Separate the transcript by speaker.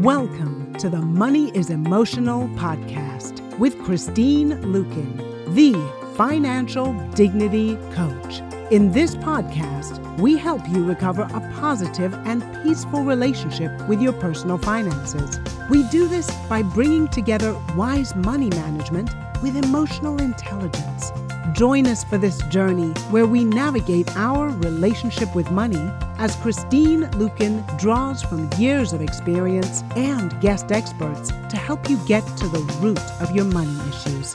Speaker 1: Welcome to the Money is Emotional podcast with Christine Luken, the financial dignity coach. In this podcast, we help you recover a positive and peaceful relationship with your personal finances. We do this by bringing together wise money management with emotional intelligence. Join us for this journey where we navigate our relationship with money as Christine Luken draws from years of experience and guest experts to help you get to the root of your money issues.